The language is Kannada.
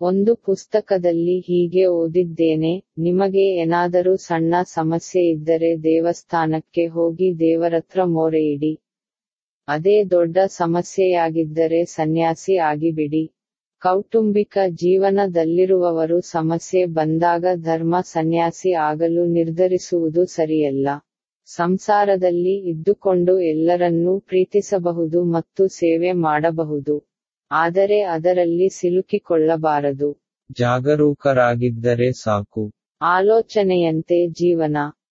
ಒಂದು ಪುಸ್ತಕದಲ್ಲಿ ಹೀಗೆ ಓದಿದ್ದೇನೆ, ನಿಮಗೆ ಏನಾದರೂ ಸಣ್ಣ ಸಮಸ್ಯೆ ಇದ್ದರೆ ದೇವಸ್ಥಾನಕ್ಕೆ ಹೋಗಿ ದೇವರತ್ರ ಮೊರೆಯಿಡಿ. ಅದೇ ದೊಡ್ಡ ಸಮಸ್ಯೆಯಾಗಿದ್ದರೆ ಸನ್ಯಾಸಿ ಆಗಿಬಿಡಿ. ಕೌಟುಂಬಿಕ ಜೀವನದಲ್ಲಿರುವವರು ಸಮಸ್ಯೆ ಬಂದಾಗ ಧರ್ಮ ಸನ್ಯಾಸಿ ಆಗಲು ನಿರ್ಧರಿಸುವುದು ಸರಿಯಲ್ಲ. ಸಂಸಾರದಲ್ಲಿ ಇದ್ದುಕೊಂಡು ಎಲ್ಲರನ್ನೂ ಪ್ರೀತಿಸಬಹುದು ಮತ್ತು ಸೇವೆ ಮಾಡಬಹುದು. ಆದರೆ ಅದರಲ್ಲಿ ಸಿಲುಕಿಕೊಳ್ಳಬಾರದು. ಜಾಗರೂಕರಾಗಿದ್ದರೆ ಸಾಕು. ಆಲೋಚನೆಯಂತೆ ಜೀವನ.